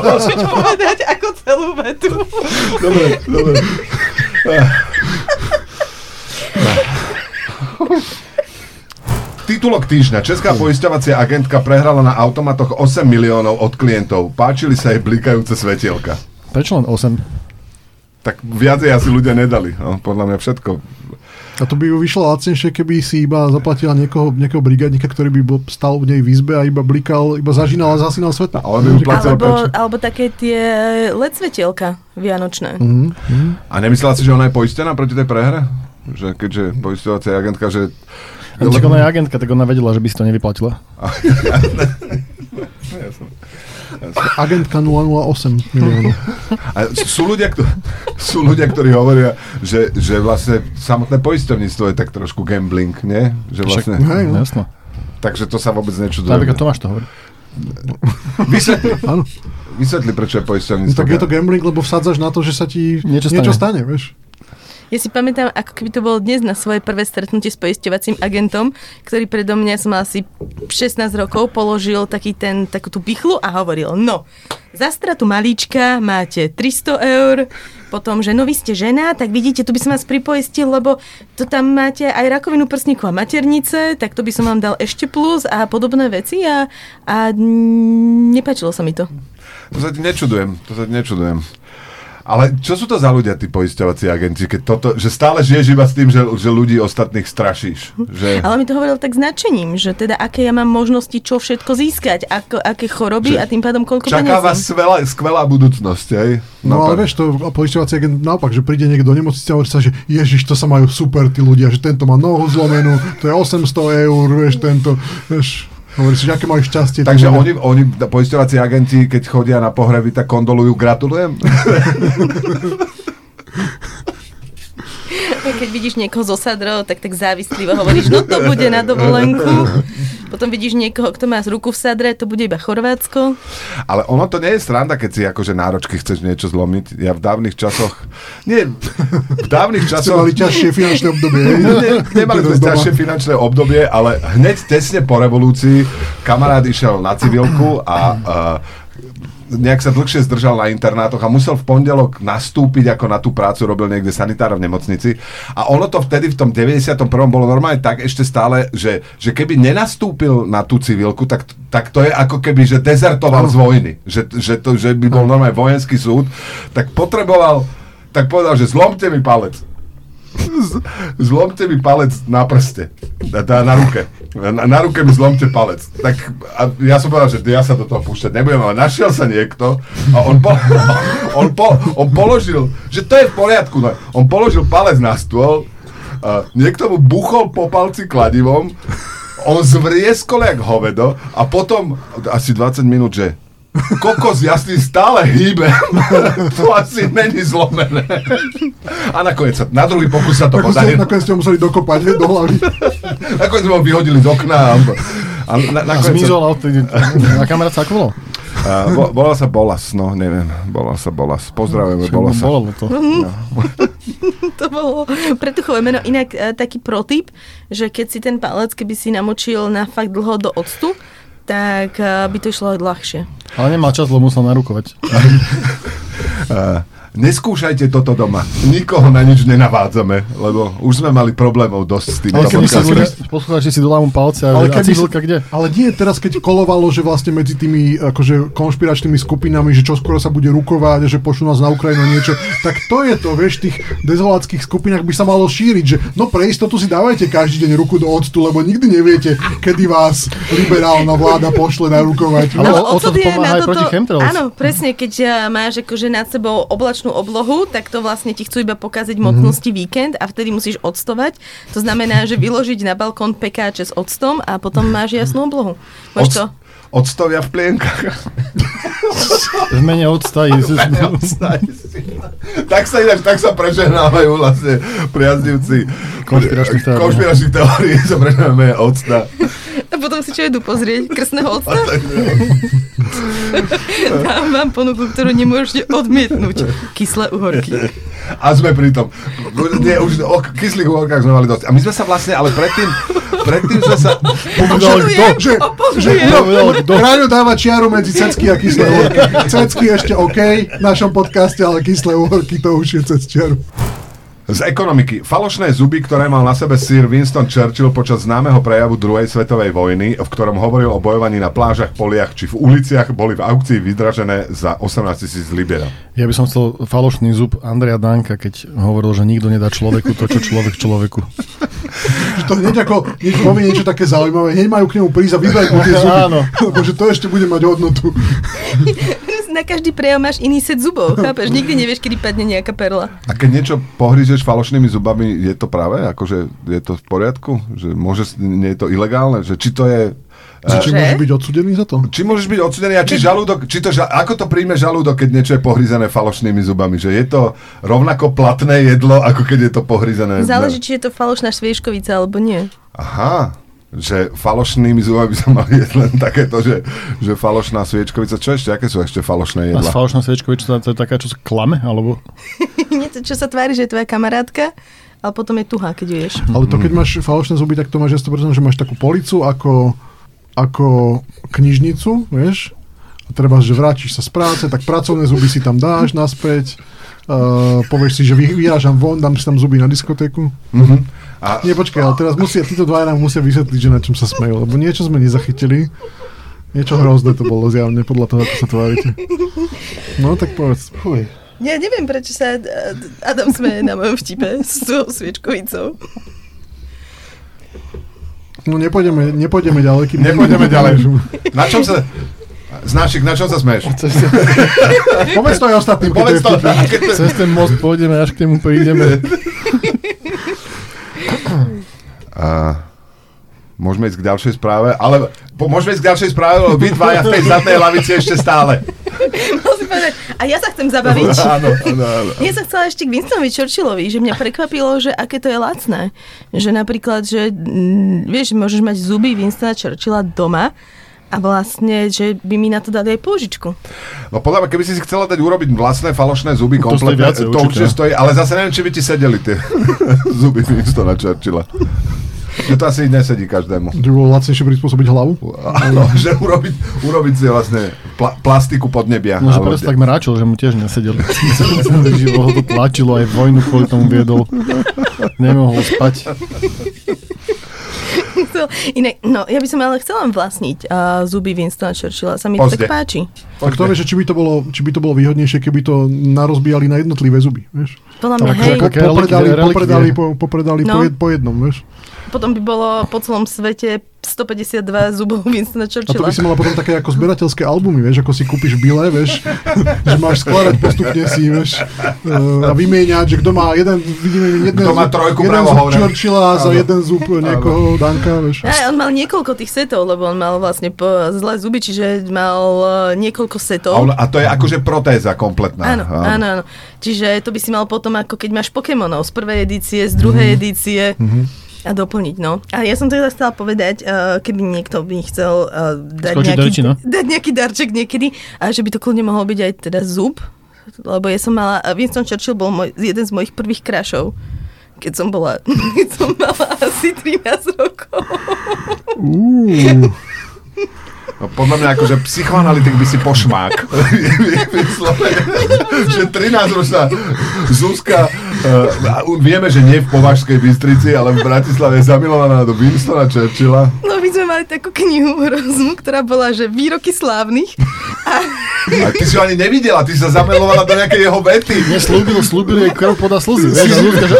počuť povedať ako celú vetu. Dobre, dobre. Titulok týždňa. Česká poisťovacia agentka prehrala na automatoch 8 miliónov od klientov. Páčili sa jej blikajúce svetielka. Prečo len 8? Tak viacej asi ľudia nedali. No, podľa mňa všetko. A to by ju vyšlo lacnejšie, keby si iba zaplatila niekoho, nejakého brigadníka, ktorý by bol, stal u nej v izbe a iba blikal, iba zažínal a zasínal svetla. A on by Alebo, alebo také tie LED svetielka vianočné. Mhm. A nemyslela si, že ona je poistená proti tej prehre? Že keďže poisťovacia agentka, že... Ale ona je agentka, tak ona vedela, že by si to nevyplatila. [laughs] [laughs] Agentka 008 miliónov. A sú ľudia, kto, sú ľudia, ktorí hovoria, že, že vlastne samotné poisťovníctvo je tak trošku gambling, nie? Že vlastne, Hej, no. Jasno. takže to sa vôbec nečudujem. Napríklad Tomáš to hovorí. Vysvetli, [laughs] Áno. vysvetli, prečo je No, poisťovníctvo. tak je to gambling, lebo vsádzaš na to, že sa ti Niečo niečo, stane. stane, vieš. Ja si pamätám, ako keby to bolo dnes na svoje prvé stretnutie s poisťovacím agentom, ktorý predo mňa som asi 16 rokov, položil taký ten, takú tú pichlu a hovoril, no, za stratu malíčka máte 300 eur, potom, že no vy ste žena, tak vidíte, tu by som vás pripoistil, lebo to tam máte aj rakovinu prsníku a maternice, tak to by som vám dal ešte plus a podobné veci a, a nepáčilo sa mi to. To sa ti nečudujem, to sa ti nečudujem. Ale čo sú to za ľudia, tí poisťovací agenti, keď toto, že stále žiješ iba s tým, že, že ľudí ostatných strašíš? Že... Ale mi to hovoril tak značením, že teda aké ja mám možnosti, čo všetko získať, ako, aké choroby Že a tým pádom koľko Čaká vás skvelá, skvelá budúcnosť, hej? No ale vieš, to poisťovací agent naopak, že príde niekto do nemocnice a hovorí sa, že ježiš, to sa majú super tí ľudia, že tento má nohu zlomenú, to je 800 eur, vieš, tento, vieš, hovorí si, že aké majú šťastie. Takže oni, oni, poisťovací agenti, keď chodia na pohreby, tak kondolujú, gratulujem. [laughs] Keď vidíš niekoho zo sadrov, tak tak závislivo hovoríš, no to bude na dovolenku. [laughs] Potom vidíš niekoho, kto má ruku v sadre, to bude iba Chorvátsko. Ale ono to nie je sranda, keď si akože náročky chceš niečo zlomiť. Ja v dávnych časoch... Nie, v dávnych časoch... mali ťažšie finančné obdobie. Ne, nemali sme ťažšie finančné obdobie, ale hneď tesne po revolúcii kamarát išiel na civilku a uh, nejak sa dlhšie zdržal na internátoch a musel v pondelok nastúpiť, ako na tú prácu robil niekde sanitára v nemocnici. A ono to vtedy v tom 91. bolo normálne tak ešte stále, že, že keby nenastúpil na tú civilku, tak, tak to je ako keby, že dezertoval z vojny. Že, že, to, že by bol normálne vojenský súd. Tak potreboval, tak povedal, že zlomte mi palec. Zlomte mi palec na prste. Na, na ruke. Na, na ruke mi zlomte palec. Tak a ja som povedal, že ja sa do toho púšťať nebudem, ale našiel sa niekto a on, po, [laughs] on, po, on položil, že to je v poriadku, no. on položil palec na stôl, a niekto mu buchol po palci kladivom, on zvrieskol jak hovedo a potom asi 20 minút, že kokos, ja s tým stále hýbem. [laughs] to asi není zlomené. A nakoniec sa, na druhý pokus sa to Ako ste, podarilo. nakoniec ste ho museli dokopať hej, do hlavy. [laughs] Nakoniec sme ho vyhodili z okna. A, a na, A nakoniec zmizol, sa, ale vtedy, na kamarát sa ako bolo? a, bo, bola sa Bolas, no neviem, bola sa Bolas. Pozdravujeme Bolasa. Bolo to. [laughs] To bolo pretuchové meno. Inak e, taký protip, že keď si ten palec, keby si namočil na fakt dlho do octu, tak e, by to išlo aj ľahšie. Ale nemal čas, lebo musel narukovať. [laughs] [laughs] Neskúšajte toto doma. Nikoho na nič nenavádzame, lebo už sme mali problémov dosť s tým. Ale keby sa Ľudia, poslucháči si dolámu palce a, Ale a civilka kde? Ale nie teraz, keď kolovalo, že vlastne medzi tými akože konšpiračnými skupinami, že čo skoro sa bude rukovať, a že pošlú nás na Ukrajinu niečo, tak to je to, vieš, v tých dezoláckých skupinách by sa malo šíriť, že no pre istotu si dávajte každý deň ruku do octu, lebo nikdy neviete, kedy vás liberálna vláda pošle narukovať. Ale No, o- ocot ocot je pomáha na aj proti chemtrails. Áno, presne, keď eh, máš akože nad sebou oblačnú oblohu, tak to vlastne ti chcú iba pokaziť mocnosti víkend a vtedy musíš octovať. To znamená, že vyložiť na balkón pekáče s octom a potom máš jasnú oblohu. Máš to? Odstovia v plienkach. V mene i... tak sa ináč, tak sa prežehnávajú vlastne priaznivci Konšpiračných teórií. Konšpiračných teórií sa prežehnávajú octa. A potom si čo idú pozrieť? Krstného octa? [laughs] Dám vám ponuku, ktorú nemôžete odmietnúť. Kyslé uhorky. A sme pri tom. Nie, už o kyslých uhorkách sme mali dosť. A my sme sa vlastne, ale predtým, predtým sme sa... Povedal kto? že, no? Ráňo dáva čiaru medzi cecky a kyslé uhorky. Cecky ešte OK v našom podcaste, ale kyslé uhorky to už je cez čiaru. Z ekonomiky. Falošné zuby, ktoré mal na sebe Sir Winston Churchill počas známeho prejavu druhej svetovej vojny, v ktorom hovoril o bojovaní na plážach, poliach či v uliciach, boli v aukcii vydražené za 18 tisíc libier. Ja by som chcel falošný zub Andreja Danka, keď hovoril, že nikto nedá človeku to, čo človek človeku. Že to hneď ako niečo povie niečo také zaujímavé, hneď majú k nemu prísť a vybrať mu tie zuby. [laughs] Áno. Lebo že to ešte bude mať hodnotu. Na každý prejav máš iný set zubov, [laughs] chápeš? Nikdy nevieš, kedy padne nejaká perla. A keď niečo pohryzeš falošnými zubami, je to práve? Akože je to v poriadku? Že môže, nie je to ilegálne? Že či to je... Že či Že? môže byť odsudený za to? Či môžeš byť odsudený a či žalúdok, či to, ako to príjme žalúdok, keď niečo je pohryzené falošnými zubami? Že je to rovnako platné jedlo, ako keď je to pohryzené? Záleží, či je to falošná švieškovica alebo nie. Aha, že falošnými zubami by [laughs] sa mali jesť len takéto, že, že falošná sviečkovica. Čo ešte? Aké sú ešte falošné A jedla? falošná sviečkovička, to je taká, čo klame, alebo... [laughs] Nie to, čo sa tvári, že je tvoja kamarátka, ale potom je tuhá, keď ju ješ. Ale to keď máš falošné zuby, tak to máš 100%, že máš takú policu ako, ako knižnicu, vieš? A treba, že vrátiš sa z práce, tak pracovné zuby si tam dáš naspäť. Uh, povieš si, že vy, vyrážam von, dám si tam zuby na diskotéku. Mhm. A, Nie, počkaj, ale teraz musia, títo dvaja nám musia vysvetliť, že na čom sa smejú, lebo niečo sme nezachytili. Niečo hrozné to bolo zjavne, podľa toho, ako sa tvárite. No, tak povedz. Fuj. Ja neviem, prečo sa eh, Adam smeje na mojom vtipe s tou sviečkovicou. No nepôjdeme, nepôjdeme ďalej. Kým Nepôjdeme ďalej. [laughs] Na čom sa... Znášik, na čom sa smeješ? [laughs] Povedz to aj ostatným, keď Povedz to je vtipné. Cez ten most pôjdeme, až k nemu prídeme. [laughs] A môžeme ísť k ďalšej správe, ale po, môžeme ísť k ďalšej správe, lebo vy dvaja v tej zadnej lavici ešte stále. Musím povedať, a ja sa chcem zabaviť. [laughs] Áno, áno, áno. Ja som chcela ešte k Winstonovi Churchillovi, že mňa prekvapilo, že aké to je lacné. Že napríklad, že mm, vieš, môžeš mať zuby Winstona Churchilla doma a vlastne, že by mi na to dali aj pôžičku. No podľa mňa, keby si si chcela dať urobiť vlastné falošné zuby To stojí kompletne, viacej, to určite určite. stojí, ale zase neviem, či by ti sedeli tie [laughs] zuby Winstona Churchilla. Že to asi nesedí každému. Že bolo lacnejšie prispôsobiť hlavu? Áno, [laughs] že urobiť, urobiť si vlastne pla- plastiku pod nebia. No, že presne tak mráčil, že mu tiež nesedel. [laughs] Celý život ho to tlačilo, aj vojnu kvôli tomu viedol. Nemohol spať. Chcel- Inak, no, ja by som ale chcela vlastniť uh, zuby Winstona Churchilla. Sa mi to tak páči. A kto vie, že či by, to bolo, či by to bolo výhodnejšie, keby to narozbíjali na jednotlivé zuby, vieš? Podľa mňa, hej, popredali, popredali, popredali po, No. jed, po jednom, vieš? Potom by bolo po celom svete 152 zubov [laughs] Winstona A to Churchilla. by si mala potom také ako zberateľské albumy, vieš, ako si kúpiš bile, vieš, [laughs] že máš skladať postupne si, vieš, eh, a vymieňať, že kto má jeden, vidíme, jeden Kto má trojku jeden zub. Churchilla za jeden zub niekoho Danka, vieš. Aj, on mal niekoľko tých setov, lebo on mal vlastne po zlé zuby, čiže mal uh, niekoľko A, setov. a to je akože protéza kompletná. Áno, áno, áno. Čiže to by si mal potom, ako keď máš Pokémonov z prvej edície, z druhej Mhm. edície a doplniť, no. A ja som teda chcela povedať, uh, keby niekto by chcel uh, dať, Skočiť nejaký, reči, no. dať nejaký darček niekedy, a že by to kľudne mohol byť aj teda zub, lebo ja som mala, Winston Churchill bol môj, jeden z mojich prvých krašov keď som bola, [laughs] keď som mala asi 13 rokov. No, podľa mňa akože psychoanalytik by si pošmák. Vyslovene, [laughs] [laughs] že 13-ročná Zuzka, uh, vieme, že nie v Považskej Bystrici, ale v Bratislave je zamilovaná do Winstona Churchilla. No my sme mali takú knihu hroznú, ktorá bola, že výroky slávnych. A ty si ho ani nevidela, ty si sa zamilovala do nejakej jeho vety. Neslúbil, slúbil jej krv podá slzy. Vieš, a ľudská, že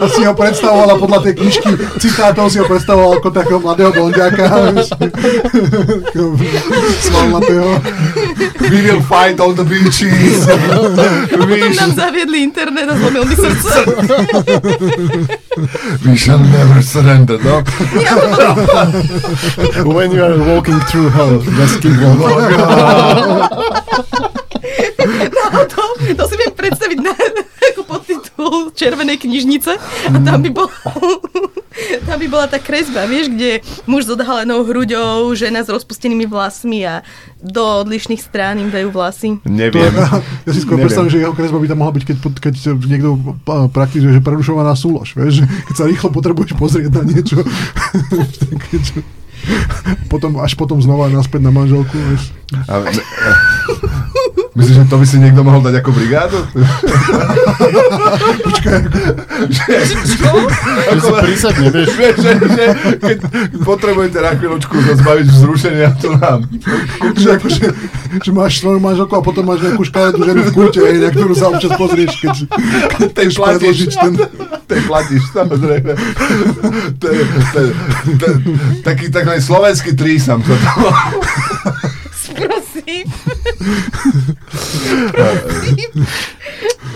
a si ho predstavovala podľa tej knižky citátov, si ho predstavovala ako takého mladého blondiaka. Svalnatého. We will fight on the beaches. Potom nám zaviedli internet a zlomil mi srdce. [laughs] we shall never surrender, no? when you are walking through hell, just keep walking. No to, to si viem predstaviť na, ako podtitul [laughs] Červenej knižnice a tam by, bol, [laughs] tam by bola tá kresba, vieš, kde muž s odhalenou hruďou, žena s rozpustenými vlasmi a do odlišných strán im dajú vlasy. Neviem. ja si skôr predstavím, že jeho kresba by tam mohla byť, keď, keď niekto praktizuje, že prerušovaná súlož, vieš, že keď sa rýchlo potrebuješ pozrieť na niečo, [laughs] potom, až potom znova naspäť na manželku, vieš. A, a, myslíš, že to by si niekto mohol dať ako brigádu? Počkaj, Že si prísadne, vieš. Vieš, že, že keď potrebujete na chvíľočku sa zbaviť vzrušenia, to nám. že, akože, že máš svoju manželku a potom máš nejakú škaredú ženu v hej, na ktorú sa občas pozrieš, keď, keď Tej platíš, ten... tej platíš, samozrejme. To je, to je, to je, taký taký slovenský trísam sa to. Prosím.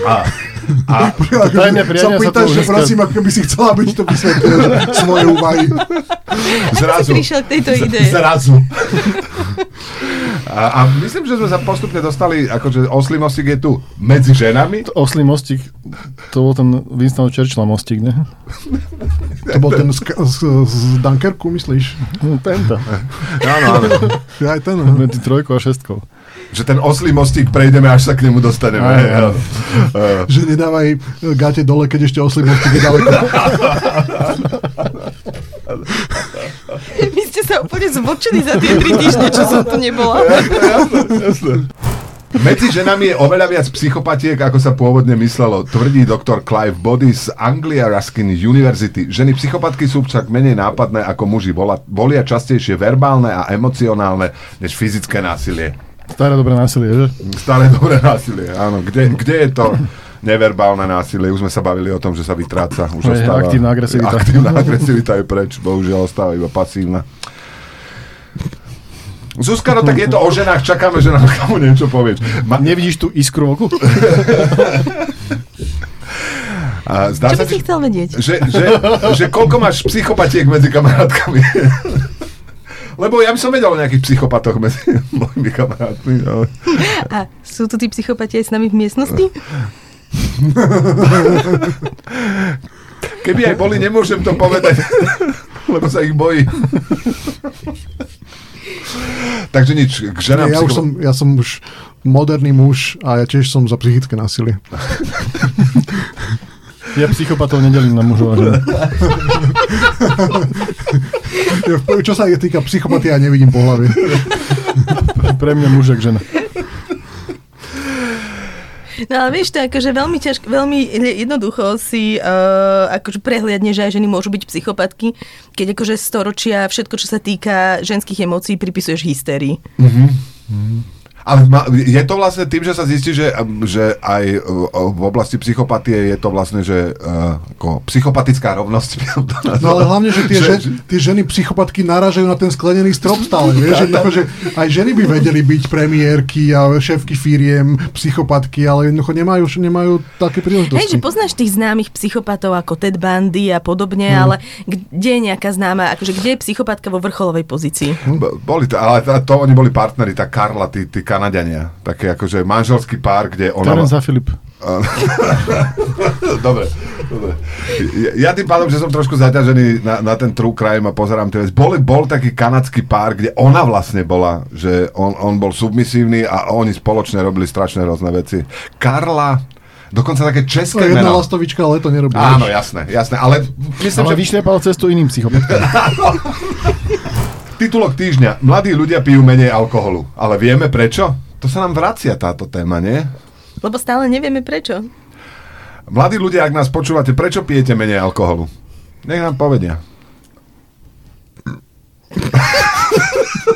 A, a Tajné priania sa pýtaš, že prosím, ako by si chcela byť, to vysvetlil svoje úvahy. Si zrazu. prišiel k tejto idei. Zrazu. A, a myslím, že sme sa postupne dostali, akože oslý mostík je tu medzi ženami. Oslý mostík, to bol ten Winston Churchill mostík, ne? To bol ten z, z, z Dunkerku, myslíš? No, tento. Áno, áno. Aj ten. aha. Medzi trojkou a šestkou. Že ten oslý mostík prejdeme, až sa k nemu dostaneme. Áno. áno. [laughs] Eh, Že nedávaj gáte dole, keď ešte oslý mostík je ďaleko. [laughs] Vy ste sa úplne zvočili za tie tri týždne, čo som tu nebola. Medzi ženami je oveľa viac psychopatiek, ako sa pôvodne myslelo, tvrdí doktor Clive Body z Anglia Ruskin University. Ženy psychopatky sú však menej nápadné ako muži, volia častejšie verbálne a emocionálne než fyzické násilie. Staré dobré násilie, že? Staré dobré násilie, áno. Kde, kde je to neverbálne násilie? Už sme sa bavili o tom, že sa vytráca. Už Je ostáva, aktívna agresivita. Aktívna agresivita je preč, bohužiaľ ostáva iba pasívna. Zuzka, no tak je to o ženách, čakáme, že nám komu niečo povieš. Ma, Nevidíš tú iskru oku? [laughs] a zdá Čo sa by si ti, chcel vedieť? že, že, že koľko máš psychopatiek medzi kamarátkami? Lebo ja by som vedel o nejakých psychopatoch medzi [laughs] mojimi kamarátmi. Ale... A sú tu tí psychopati aj s nami v miestnosti? Keby aj boli, nemôžem to povedať, [laughs] lebo sa ich bojí. Takže nič, k ženám Ja, už som, ja som už moderný muž a ja tiež som za psychické násilie. [laughs] Ja psychopatov nedelím na mužov a ženy. [laughs] Čo sa týka psychopatie, ja nevidím po hlave. Pre mňa mužek žena. No ale vieš, to je akože veľmi ťažko, veľmi jednoducho si uh, akože prehliadne, že aj ženy môžu byť psychopatky, keď akože storočia všetko, čo sa týka ženských emócií, pripisuješ hystérii. Ale ma, je to vlastne tým, že sa zistí, že, že aj uh, v oblasti psychopatie je to vlastne, že uh, ako psychopatická rovnosť. [laughs] No ale hlavne, že tie, že, tie ženy psychopatky naražajú na ten sklenený strop stále. [laughs] Vieš, že, akože aj ženy by vedeli byť premiérky a šéfky firiem, psychopatky, ale jednoducho nemajú, nemajú také príležitosti. Hej, že poznáš tých známych psychopatov ako Ted Bundy a podobne, Hmm. ale kde je nejaká známa, akože kde je psychopatka vo vrcholovej pozícii? Boli to, ale to, to oni boli partneri, tá Karla, tí, tí Kanadiania. Také akože manželský pár, kde ona... Terence a Filip. [laughs] dobre, dobre. Ja, ja tým pádom, že som trošku zaťažený na, na ten true crime a pozerám tie veci. Bol, bol taký kanadský pár, kde ona vlastne bola, že on, on bol submisívny a oni spoločne robili strašné rôzne veci. Karla, dokonca také No, české jedna meno. lastovička, ale to nerobí. Áno, jasné, jasné, ale myslím, Ale že vyšľapal cestu iným psychopatom. [laughs] titulok týždňa. Mladí ľudia pijú menej alkoholu. Ale vieme prečo? To sa nám vracia táto téma, nie? Lebo stále nevieme prečo. Mladí ľudia, ak nás počúvate, prečo pijete menej alkoholu? Nech nám povedia. [laughs]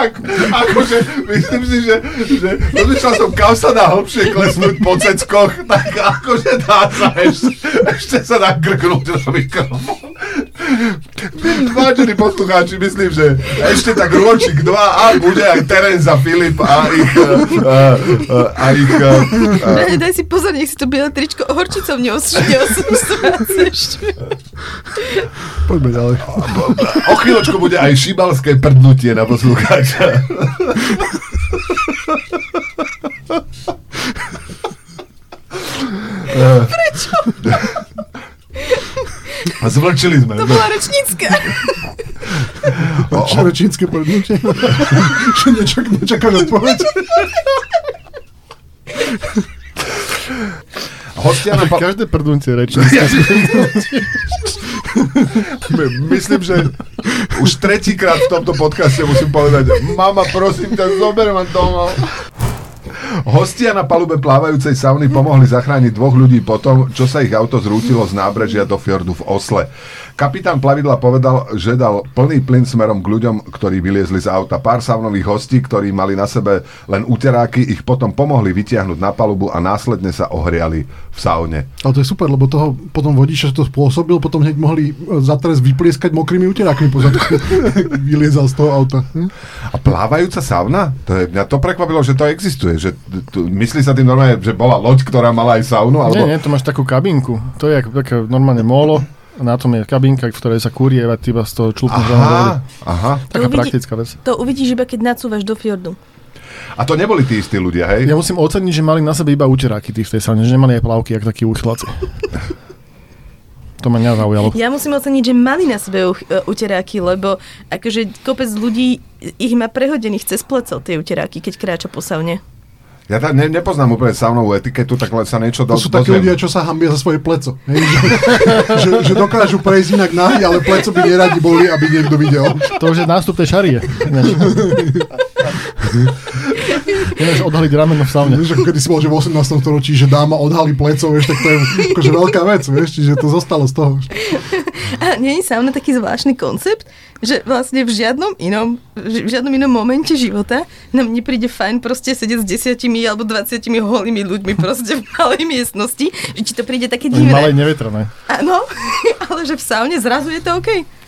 tak akože myslím si, že, že rozmýšľal som, kam sa dá hlbšie klesnúť po ceckoch, tak akože dá sa ešte, ešte sa dá krknúť na mikrofón. [laughs] Vážení poslucháči, myslím, že ešte tak ročík dva a bude aj Tereza Filip a ich uh, uh, a ich uh, Daj, daj si pozor, nech si to biele tričko horčicou neosústráceš. Poďme ďalej. O chvíľočku bude aj šibalské prdnutie na poslucháča. Prečo? [laughs] Zvlčili sme. To bola rečnícka. [laughs] Čo rečínske podnutie? [laughs] Že nečak, nečakám odpoveď. Hostia na pa- Každé prduncie rečí. My- Myslím, že už tretíkrát v tomto podcaste musím povedať, mama, prosím ťa, zober ma domov. Hostia na palube plávajúcej sauny pomohli zachrániť dvoch ľudí po čo sa ich auto zrútilo z nábrežia do fjordu v Osle. Kapitán plavidla povedal, že dal plný plyn smerom k ľuďom, ktorí vyliezli z auta. Pár saunových hostí, ktorí mali na sebe len uteráky, ich potom pomohli vytiahnuť na palubu a následne sa ohriali v saune. Ale to je super, lebo toho potom vodiča, že to spôsobil, potom hneď mohli e, za trest vyplieskať mokrými uterákmi po zadku. [laughs] Vyliezal z toho auta. Hm? A plávajúca sauna? To je, mňa to prekvapilo, že to existuje. Že, tu, myslí sa tým normálne, že bola loď, ktorá mala aj saunu? Alebo... Nie, nie, to máš takú kabinku. To je ako také normálne molo. Na tom je kabinka, v ktorej sa kurie a ty iba z toho člupnú Aha, aha. Taká To uvidí- praktická vec. To uvidíš iba, keď nacúvaš do fjordu. A to neboli tí istí ľudia, hej? Ja musím oceniť, že mali na sebe iba uteráky tí v tej saune, že nemali aj plavky, jak takí uchyláci. [laughs] To ma nezaujalo. Ja musím oceniť, že mali na sebe u- e, uteráky, lebo akože kopec ľudí ich má prehodených cez plecov tie uteráky, keď kráča po saune. Ja tam ne, nepoznám úplne saunovú etiketu, tak sa niečo do, To sú takí ľudia, čo sa hambia za svoje pleco. Hej, [laughs] že, že, že, dokážu prejsť inak nahy, ale pleco by neradi boli, aby niekto videl. To už je nástup tej šarie. Ináč odhaliť rameno v saune. Vieš, ako kedy si bol, že v 18. storočí, že dáma odhalí pleco, vieš, tak to je akože veľká vec, vieš, čiže to zostalo z toho. A nie je sauna taký zvláštny koncept, že vlastne v žiadnom inom, v žiadnom inom momente života nám nepríde fajn proste sedieť s desiatimi alebo 20 holými ľuďmi proste v malej miestnosti, že ti to príde také divné. Malej nevetrané. Áno, [laughs] ale že v saune zrazu je to OK.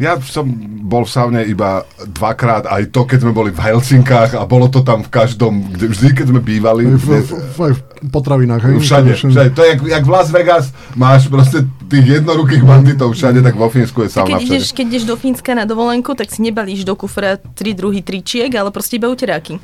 Ja som bol v saune iba dvakrát, aj to, keď sme boli v Helsinkách a bolo to tam v každom, kde, vždy, keď sme bývali. Aj v, v, v, aj v potravinách. Hej? Všade, všade. To je jak, jak v Las Vegas, máš proste tých jednorukých banditov všade, tak vo Fínsku je sauna keď ideš, keď ideš do Fínska na dovolenku, tak si nebalíš do kufra tri druhy tričiek, ale proste iba uteráky.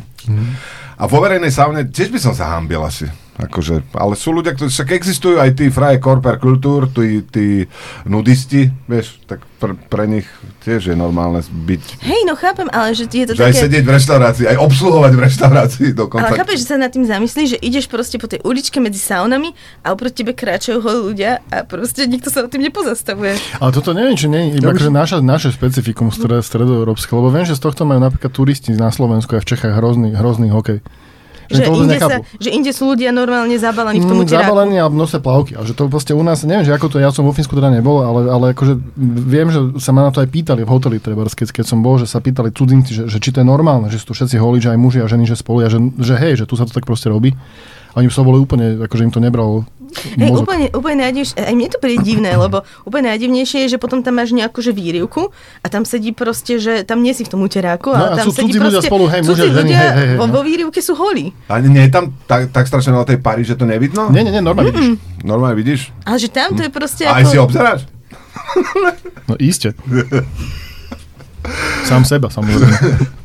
A vo verejnej saune tiež by som sa hambil asi. Akože, ale sú ľudia, ktorí však existujú aj tí fraje korper kultúr, tí, tí nudisti, vieš, tak pre, pre nich tiež je normálne byť. Hej, no chápem, ale že je to že také... aj sedieť v reštaurácii, aj obsluhovať v reštaurácii dokonca. Ale chápeš, že sa nad tým zamyslíš, že ideš proste po tej uličke medzi saunami a oproti tebe kráčajú holí ľudia a proste nikto sa nad tým nepozastavuje. Ale toto neviem, či nie je iba akože naša, naše specifikum stred, stredoeurópske, lebo viem, že z tohto majú napríklad turisti na Slovensku a v Čechách hrozný, hrozný hokej. Že vôbec inde, sa, že inde sú ľudia normálne zabalení v tom Mm, uteráku. Zabalení a v nose plavky. A že to proste u nás, neviem, že ako to, ja som vo Fínsku teda nebol, ale, ale akože viem, že sa ma na to aj pýtali v hoteli, treba, keď, keď som bol, že sa pýtali cudzinci, že, že či to je normálne, že sú tu všetci holí, že aj muži a ženy, že spolu, a že, že hej, že tu sa to tak proste robí. A oni sa boli úplne, akože im to nebralo Hej, mozog. úplne, úplne najdivnejšie, aj mne to príde divné, lebo úplne najdivnejšie je, že potom tam máš nejakú že výrivku a tam sedí proste, že tam nie si v tom uteráku, No ale a tam sú sedí cudzí ľudia proste, spolu, hej, muži ženy, hej, hej, hej, vo, no. vo výrivke sú holí. A nie je tam tak, tak strašne na tej pari, že to nevidno? Nie, nie, nie, normálne vidíš. Normálne vidíš? Ale že tam to je proste A aj ako... si obzeráš? No iste. Sám seba, samozrejme. [laughs]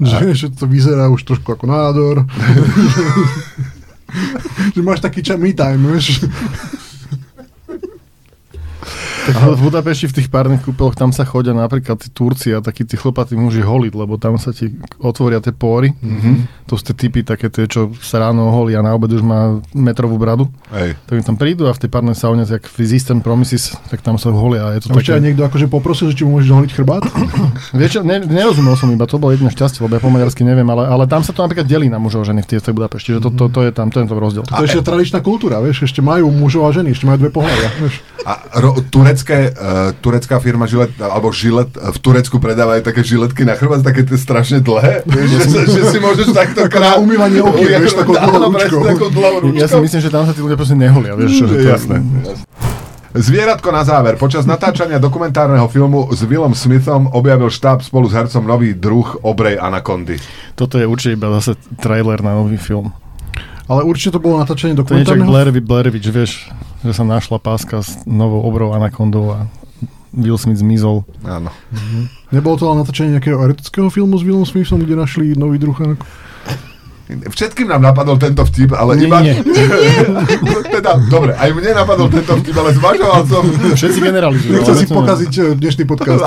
Že, že to vyzerá už trošku ako nádor. [laughs] že máš taký ča me time, vieš. Tak v Budapešti v tých párnych kúpeloch tam sa chodia napríklad tí Turci a takí tí chlopatí muži holiť, lebo tam sa ti otvoria tie pory. Mm-hmm. To sú tie typy také tie, čo sa ráno holí a na obed už má metrovú bradu. Hej. Tak tam prídu a v tej párnej saune, jak v Eastern Promises, tak tam sa holia a je to A aj také... niekto akože poprosil, že či mu môžeš doholiť chrbát. [coughs] Vieš ne, nerozumel som iba, to bolo jedno šťastie, lebo ja po maďarsky neviem, ale, ale tam sa to napríklad delí na mužov a ženy v tej, Budapešti, že to, to, to, je tam, to je to rozdiel. To je ešte tradičná kultúra, vieš, ešte majú mužov a ženy, ešte majú dve pohľavia. A ro, turecké, uh, turecká firma Žilet, alebo Žilet v Turecku predávajú také žiletky na chrbát, také tie strašne dlhé, vieš, že, že, si môžeš takto Ako na umývanie okien, vieš, takou dlhou ručkou. Ja si myslím, že tam sa tí ľudia proste neholia, vieš, čo, že to Jasné. Zvieratko na záver. Počas natáčania dokumentárneho filmu s Willom Smithom objavil štáb spolu s hercom nový druh obrej anakondy. Toto je určite iba zase trailer na nový film. Ale určite to bolo natáčanie To je dokumentárneho. Blair, Blairwitch, vieš, že sa našla páska s novou obrou anakondou a Will Smith zmizol. Áno. Nebolo to ale natáčanie nejakého erotického filmu s Willom Smithom, kde našli nový druh. Všetkým nám napadol tento vtip, ale Nie, iba... [laughs] nie. teda, dobre, aj mne napadol tento vtip, ale zvažoval som... Všetci generalizujú. Nechcel si nie. pokaziť eh, dnešný podcast. [laughs]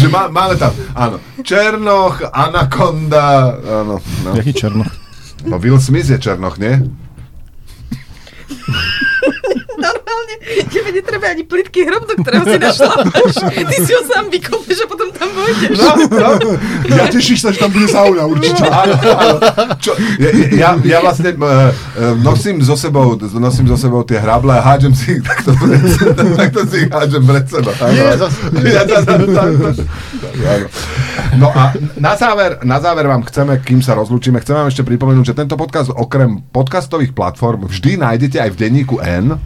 že má, máme tam, áno, Černoch, Anakonda, áno, no. Jaký černoch? no Will Smith je Černoch, nie? Normálne, tebe netreba ani plitký hrob, do ktorého si našlapáš. Ty si ho sám vykopeš a potom tam vojdeš. No, no. Ja tešíš sa, že tam bude sauna určite. Áno, áno. Čo, ja, ja, ja vlastne uh, nosím so sebou, nosím so sebou tie hrable a hádžem si ich takto pred seba, [laughs] takto si ich hádžem pred seba. Áno. Ja, ja, ja, ja, áno. No a na záver, na záver vám chceme, kým sa rozlúčime, chcem vám ešte pripomenúť, že tento podcast okrem podcastových platform vždy nájdete aj v denníku N,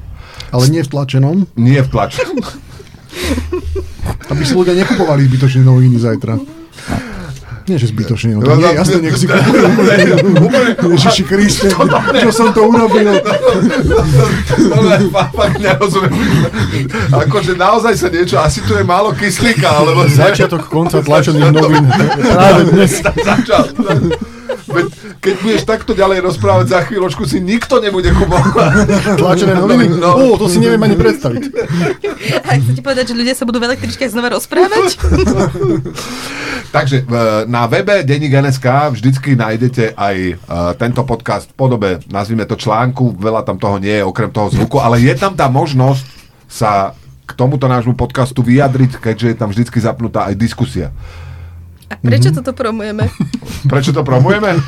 Ale nie v tlačenom, nie v tlači. [laughs] aby si ľudia nekupovali zbytočne noviny zajtra. Nie, že zbytočne, no to nie, jasne, nech si. [laughs] Ježiši Kriste, čo som to urobil? [laughs] Fakt nerozumiem. Akože naozaj sa niečo, asi tu je málo kyslíka, alebo... Začiatok konca tlačených novín. Práve dnes. Začal. Veď keď budeš takto ďalej rozprávať, za chvíľočku si nikto nebude kupovať. [laughs] Tlačené noviny? No. Ó, to si neviem ani predstaviť. A chcete povedať, že ľudia sa budú v električkách znova rozprávať? [laughs] Takže v- na webe Denník NSK vždycky nájdete aj e, tento podcast v podobe, nazvime to článku, veľa tam toho nie je, okrem toho zvuku, ale je tam tá možnosť sa k tomuto nášmu podcastu vyjadriť, keďže je tam vždycky zapnutá aj diskusia. A prečo toto promujeme? [laughs] Prečo to promujeme?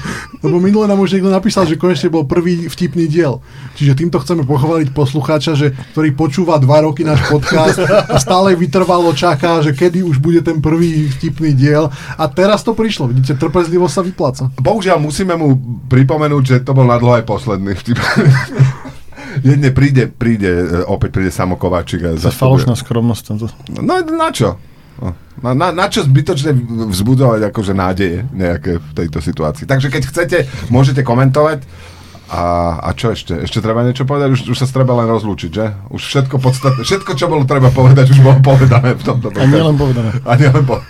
Lebo minule nám už niekto napísal, že konečne bol prvý vtipný diel. Čiže týmto chceme pochváliť poslucháča, že, ktorý počúva dva roky náš podcast a stále vytrvalo čaká, že kedy už bude ten prvý vtipný diel. A teraz to prišlo. Vidíte, trpezlivosť sa vypláca. Bohužiaľ musíme mu pripomenúť, že to bol na dlho aj posledný vtip. [laughs] Jedne príde, príde, e, opäť príde Samo Kováčik. To je falošná skromnosť. Tento. No na čo? No, Na, na, na čo zbytočne vzbudzovať akože nádeje nejaké v tejto situácii. Takže keď chcete, môžete komentovať. A, a čo ešte? Ešte treba niečo povedať? Už, už sa treba len rozlúčiť, že? Už všetko podstatné, všetko, čo bolo treba povedať, už bolo povedané v tomto A nie len povedané. A nie len po... [laughs]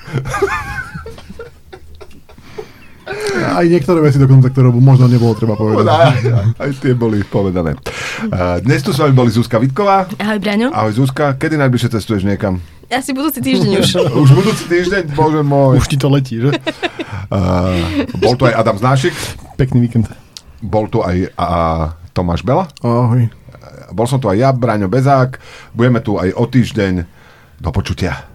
Aj niektoré veci dokonca, ktoré možno nebolo treba povedať. Aj, aj, aj tie boli povedané. Uh, dnes tu s vami boli Zuzka Vitková. Ahoj, Braňo. Ahoj Zuzka, kedy najbližšie cestuješ niekam? Asi budúci týždeň už. [laughs] Už budúci týždeň, bože môj. Už ti to letí, že? Uh, [laughs] bol tu aj Adam Znášik, Pekný víkend. bol tu aj a, Tomáš Bela, Ahoj. bol som tu aj ja, Braňo Bezák, budeme tu aj o týždeň. Do počutia.